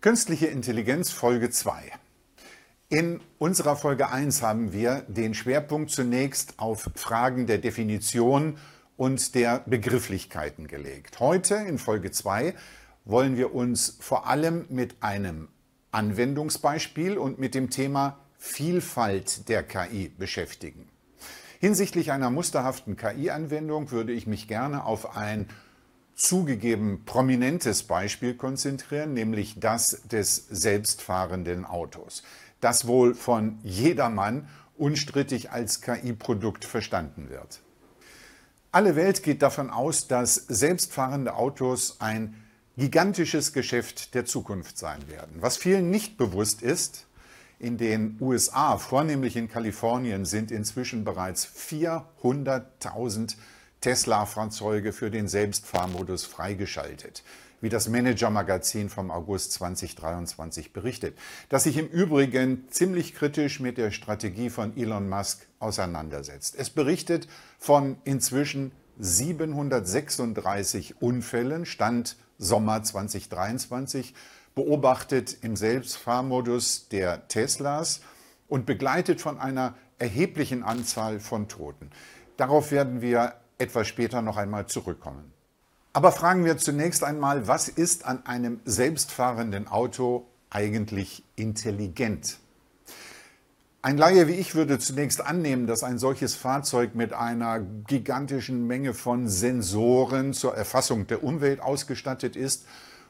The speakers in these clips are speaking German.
Künstliche Intelligenz Folge 2. In unserer Folge 1 haben wir den Schwerpunkt zunächst auf Fragen der Definition und der Begrifflichkeiten gelegt. Heute in Folge 2 wollen wir uns vor allem mit einem Anwendungsbeispiel und mit dem Thema Vielfalt der KI beschäftigen. Hinsichtlich einer musterhaften KI-Anwendung würde ich mich gerne auf ein zugegeben prominentes Beispiel konzentrieren, nämlich das des selbstfahrenden Autos, das wohl von jedermann unstrittig als KI-Produkt verstanden wird. Alle Welt geht davon aus, dass selbstfahrende Autos ein gigantisches Geschäft der Zukunft sein werden. Was vielen nicht bewusst ist, in den USA, vornehmlich in Kalifornien, sind inzwischen bereits 400.000 Tesla-Fahrzeuge für den Selbstfahrmodus freigeschaltet, wie das Manager-Magazin vom August 2023 berichtet, das sich im Übrigen ziemlich kritisch mit der Strategie von Elon Musk auseinandersetzt. Es berichtet von inzwischen 736 Unfällen, Stand Sommer 2023, beobachtet im Selbstfahrmodus der Teslas und begleitet von einer erheblichen Anzahl von Toten. Darauf werden wir etwas später noch einmal zurückkommen. Aber fragen wir zunächst einmal, was ist an einem selbstfahrenden Auto eigentlich intelligent? Ein Laie wie ich würde zunächst annehmen, dass ein solches Fahrzeug mit einer gigantischen Menge von Sensoren zur Erfassung der Umwelt ausgestattet ist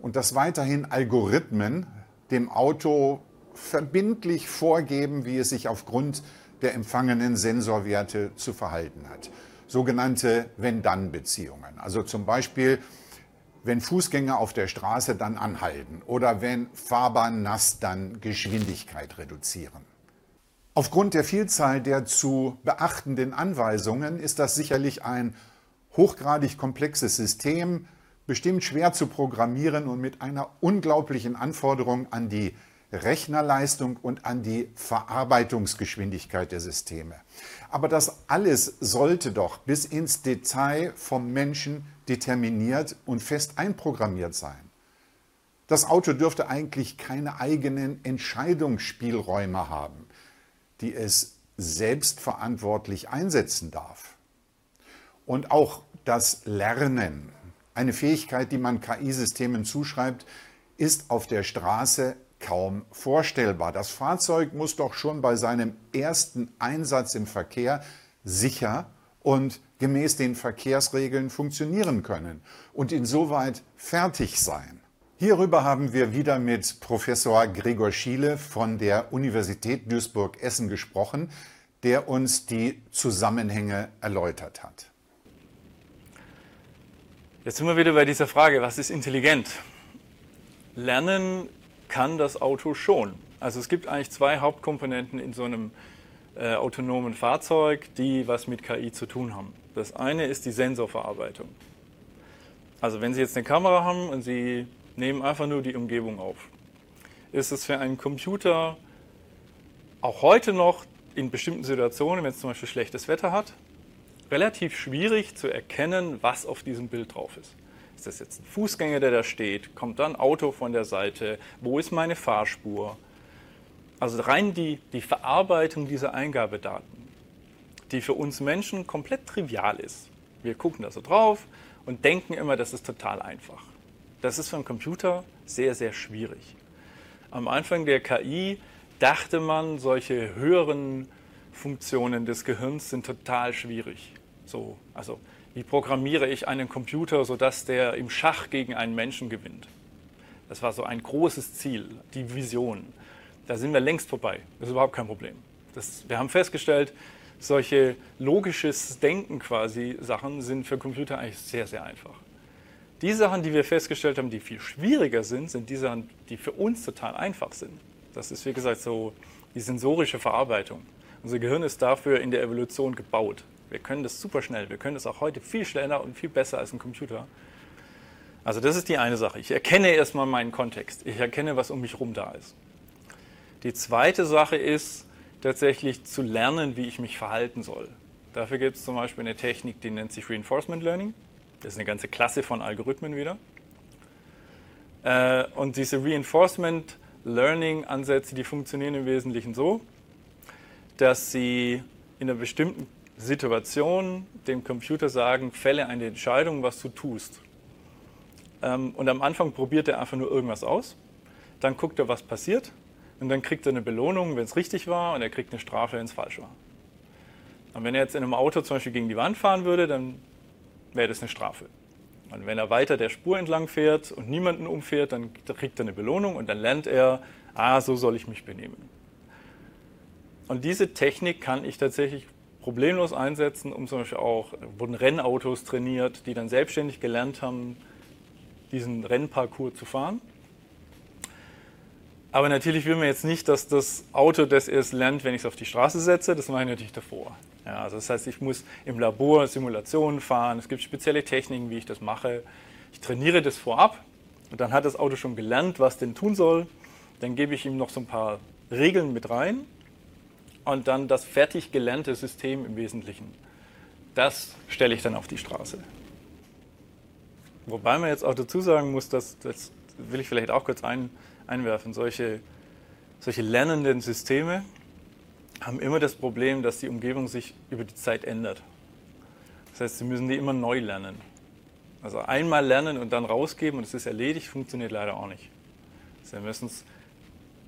und dass weiterhin Algorithmen dem Auto verbindlich vorgeben, wie es sich aufgrund der empfangenen Sensorwerte zu verhalten hat sogenannte Wenn-Dann-Beziehungen. Also zum Beispiel, wenn Fußgänger auf der Straße dann anhalten oder wenn Fahrbahn nass dann Geschwindigkeit reduzieren. Aufgrund der Vielzahl der zu beachtenden Anweisungen ist das sicherlich ein hochgradig komplexes System, bestimmt schwer zu programmieren und mit einer unglaublichen Anforderung an die Rechnerleistung und an die Verarbeitungsgeschwindigkeit der Systeme. Aber das alles sollte doch bis ins Detail vom Menschen determiniert und fest einprogrammiert sein. Das Auto dürfte eigentlich keine eigenen Entscheidungsspielräume haben, die es selbstverantwortlich einsetzen darf. Und auch das Lernen, eine Fähigkeit, die man KI-Systemen zuschreibt, ist auf der Straße kaum vorstellbar. Das Fahrzeug muss doch schon bei seinem ersten Einsatz im Verkehr sicher und gemäß den Verkehrsregeln funktionieren können und insoweit fertig sein. Hierüber haben wir wieder mit Professor Gregor Schiele von der Universität Duisburg-Essen gesprochen, der uns die Zusammenhänge erläutert hat. Jetzt sind wir wieder bei dieser Frage, was ist intelligent? Lernen kann das Auto schon. Also es gibt eigentlich zwei Hauptkomponenten in so einem äh, autonomen Fahrzeug, die was mit KI zu tun haben. Das eine ist die Sensorverarbeitung. Also wenn Sie jetzt eine Kamera haben und Sie nehmen einfach nur die Umgebung auf, ist es für einen Computer auch heute noch in bestimmten Situationen, wenn es zum Beispiel schlechtes Wetter hat, relativ schwierig zu erkennen, was auf diesem Bild drauf ist. Ist das jetzt ein Fußgänger, der da steht? Kommt da ein Auto von der Seite? Wo ist meine Fahrspur? Also rein die, die Verarbeitung dieser Eingabedaten, die für uns Menschen komplett trivial ist. Wir gucken da so drauf und denken immer, das ist total einfach. Das ist für einen Computer sehr, sehr schwierig. Am Anfang der KI dachte man, solche höheren Funktionen des Gehirns sind total schwierig. So, also wie programmiere ich einen Computer, sodass der im Schach gegen einen Menschen gewinnt. Das war so ein großes Ziel, die Vision. Da sind wir längst vorbei. Das ist überhaupt kein Problem. Das, wir haben festgestellt, solche logisches Denken quasi Sachen sind für Computer eigentlich sehr, sehr einfach. Die Sachen, die wir festgestellt haben, die viel schwieriger sind, sind die Sachen, die für uns total einfach sind. Das ist, wie gesagt, so die sensorische Verarbeitung. Unser Gehirn ist dafür in der Evolution gebaut. Wir können das super schnell. Wir können das auch heute viel schneller und viel besser als ein Computer. Also das ist die eine Sache. Ich erkenne erstmal meinen Kontext. Ich erkenne, was um mich herum da ist. Die zweite Sache ist tatsächlich zu lernen, wie ich mich verhalten soll. Dafür gibt es zum Beispiel eine Technik, die nennt sich Reinforcement Learning. Das ist eine ganze Klasse von Algorithmen wieder. Äh, und diese Reinforcement Learning Ansätze, die funktionieren im Wesentlichen so, dass sie in einer bestimmten Situation dem Computer sagen, fälle eine Entscheidung, was du tust. Ähm, und am Anfang probiert er einfach nur irgendwas aus, dann guckt er, was passiert und dann kriegt er eine Belohnung, wenn es richtig war und er kriegt eine Strafe, wenn es falsch war. Und wenn er jetzt in einem Auto zum Beispiel gegen die Wand fahren würde, dann wäre das eine Strafe. Und wenn er weiter der Spur entlang fährt und niemanden umfährt, dann kriegt er eine Belohnung und dann lernt er, ah, so soll ich mich benehmen. Und diese Technik kann ich tatsächlich problemlos einsetzen, um zum Beispiel auch, wurden Rennautos trainiert, die dann selbstständig gelernt haben, diesen Rennparcours zu fahren. Aber natürlich will man jetzt nicht, dass das Auto das erst lernt, wenn ich es auf die Straße setze. Das mache ich natürlich davor. Ja, also das heißt, ich muss im Labor Simulationen fahren. Es gibt spezielle Techniken, wie ich das mache. Ich trainiere das vorab und dann hat das Auto schon gelernt, was denn tun soll. Dann gebe ich ihm noch so ein paar Regeln mit rein und dann das fertig gelernte System im Wesentlichen. Das stelle ich dann auf die Straße. Wobei man jetzt auch dazu sagen muss, dass, das will ich vielleicht auch kurz ein, einwerfen, solche, solche lernenden Systeme haben immer das Problem, dass die Umgebung sich über die Zeit ändert. Das heißt, sie müssen die immer neu lernen. Also einmal lernen und dann rausgeben und es ist erledigt, funktioniert leider auch nicht. Sie müssen es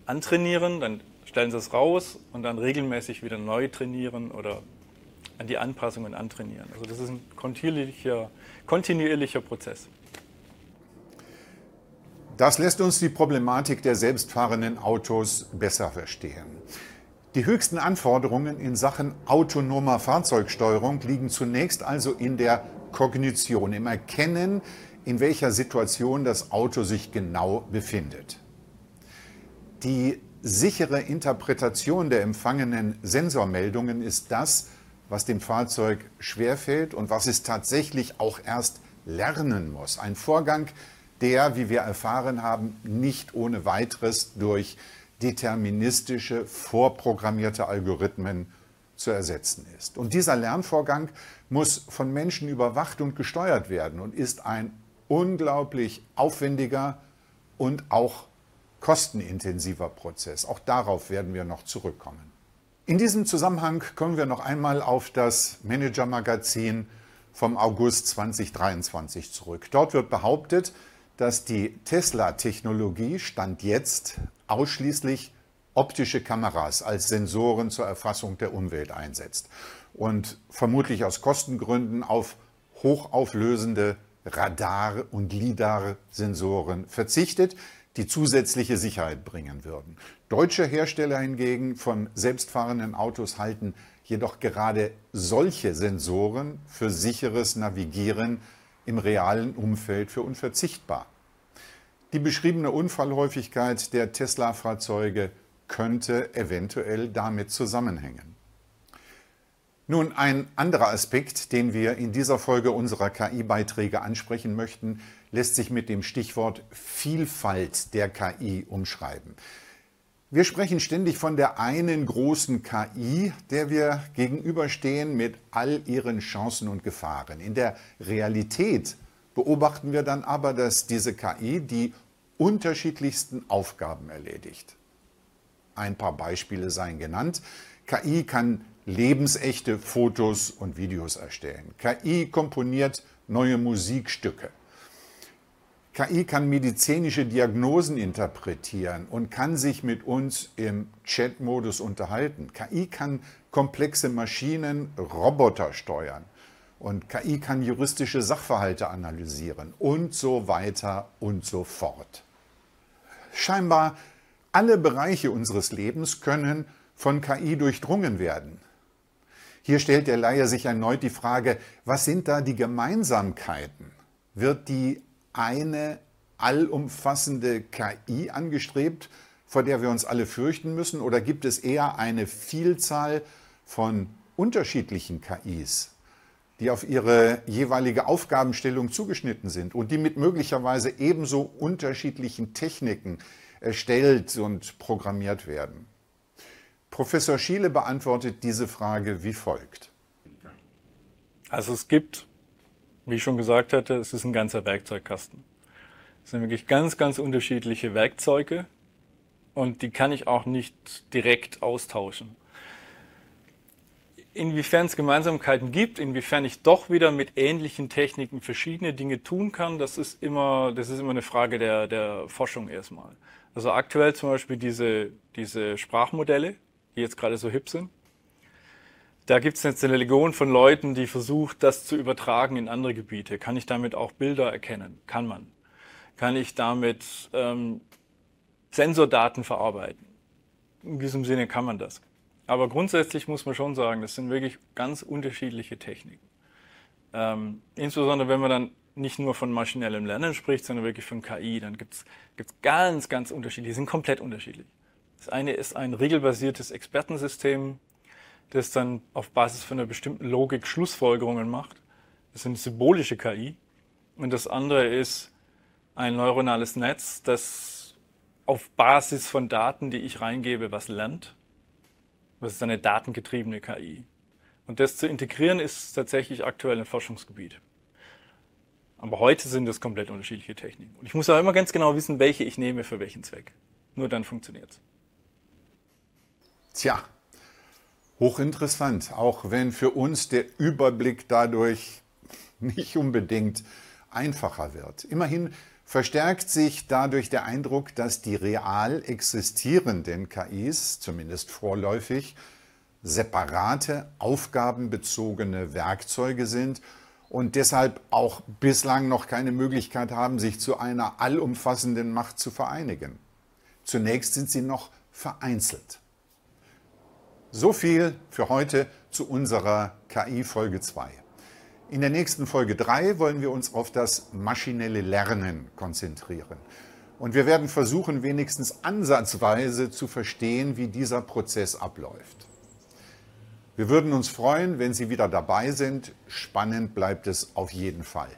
antrainieren, dann stellen sie es raus und dann regelmäßig wieder neu trainieren oder an die Anpassungen antrainieren. Also das ist ein kontinuierlicher, kontinuierlicher Prozess. Das lässt uns die Problematik der selbstfahrenden Autos besser verstehen. Die höchsten Anforderungen in Sachen autonomer Fahrzeugsteuerung liegen zunächst also in der Kognition, im Erkennen, in welcher Situation das Auto sich genau befindet. Die sichere Interpretation der empfangenen Sensormeldungen ist das, was dem Fahrzeug schwerfällt und was es tatsächlich auch erst lernen muss. Ein Vorgang, der, wie wir erfahren haben, nicht ohne weiteres durch deterministische, vorprogrammierte Algorithmen zu ersetzen ist. Und dieser Lernvorgang muss von Menschen überwacht und gesteuert werden und ist ein unglaublich aufwendiger und auch kostenintensiver Prozess. Auch darauf werden wir noch zurückkommen. In diesem Zusammenhang kommen wir noch einmal auf das Manager-Magazin vom August 2023 zurück. Dort wird behauptet, dass die Tesla-Technologie Stand jetzt ausschließlich optische Kameras als Sensoren zur Erfassung der Umwelt einsetzt und vermutlich aus Kostengründen auf hochauflösende Radar- und LIDAR-Sensoren verzichtet, die zusätzliche Sicherheit bringen würden. Deutsche Hersteller hingegen von selbstfahrenden Autos halten jedoch gerade solche Sensoren für sicheres Navigieren im realen Umfeld für unverzichtbar. Die beschriebene Unfallhäufigkeit der Tesla-Fahrzeuge könnte eventuell damit zusammenhängen. Nun, ein anderer Aspekt, den wir in dieser Folge unserer KI-Beiträge ansprechen möchten, lässt sich mit dem Stichwort Vielfalt der KI umschreiben. Wir sprechen ständig von der einen großen KI, der wir gegenüberstehen mit all ihren Chancen und Gefahren. In der Realität beobachten wir dann aber, dass diese KI die unterschiedlichsten Aufgaben erledigt. Ein paar Beispiele seien genannt. KI kann lebensechte Fotos und Videos erstellen. KI komponiert neue Musikstücke. KI kann medizinische Diagnosen interpretieren und kann sich mit uns im Chat-Modus unterhalten. KI kann komplexe Maschinen, Roboter steuern. Und KI kann juristische Sachverhalte analysieren und so weiter und so fort. Scheinbar alle Bereiche unseres Lebens können von KI durchdrungen werden. Hier stellt der Laie sich erneut die Frage, was sind da die Gemeinsamkeiten? Wird die eine allumfassende KI angestrebt, vor der wir uns alle fürchten müssen? Oder gibt es eher eine Vielzahl von unterschiedlichen KIs, die auf ihre jeweilige Aufgabenstellung zugeschnitten sind und die mit möglicherweise ebenso unterschiedlichen Techniken erstellt und programmiert werden? Professor Schiele beantwortet diese Frage wie folgt. Also es gibt wie ich schon gesagt hatte, es ist ein ganzer Werkzeugkasten. Das sind wirklich ganz, ganz unterschiedliche Werkzeuge und die kann ich auch nicht direkt austauschen. Inwiefern es Gemeinsamkeiten gibt, inwiefern ich doch wieder mit ähnlichen Techniken verschiedene Dinge tun kann, das ist immer, das ist immer eine Frage der, der Forschung erstmal. Also aktuell zum Beispiel diese, diese Sprachmodelle, die jetzt gerade so hip sind. Da gibt es jetzt eine Legion von Leuten, die versucht, das zu übertragen in andere Gebiete. Kann ich damit auch Bilder erkennen? Kann man. Kann ich damit ähm, Sensordaten verarbeiten? In diesem Sinne kann man das. Aber grundsätzlich muss man schon sagen, das sind wirklich ganz unterschiedliche Techniken. Ähm, insbesondere wenn man dann nicht nur von maschinellem Lernen spricht, sondern wirklich von KI, dann gibt es ganz, ganz unterschiedliche, die sind komplett unterschiedlich. Das eine ist ein regelbasiertes Expertensystem, das dann auf Basis von einer bestimmten Logik Schlussfolgerungen macht. Das ist eine symbolische KI. Und das andere ist ein neuronales Netz, das auf Basis von Daten, die ich reingebe, was lernt. Das ist eine datengetriebene KI. Und das zu integrieren ist tatsächlich aktuell ein Forschungsgebiet. Aber heute sind das komplett unterschiedliche Techniken. Und ich muss auch immer ganz genau wissen, welche ich nehme für welchen Zweck. Nur dann funktioniert es. Tja, hochinteressant, auch wenn für uns der Überblick dadurch nicht unbedingt einfacher wird. Immerhin verstärkt sich dadurch der Eindruck, dass die real existierenden KIs, zumindest vorläufig, separate, aufgabenbezogene Werkzeuge sind und deshalb auch bislang noch keine Möglichkeit haben, sich zu einer allumfassenden Macht zu vereinigen. Zunächst sind sie noch vereinzelt. So viel für heute zu unserer KI Folge 2. In der nächsten Folge 3 wollen wir uns auf das maschinelle Lernen konzentrieren. Und wir werden versuchen, wenigstens ansatzweise zu verstehen, wie dieser Prozess abläuft. Wir würden uns freuen, wenn Sie wieder dabei sind. Spannend bleibt es auf jeden Fall.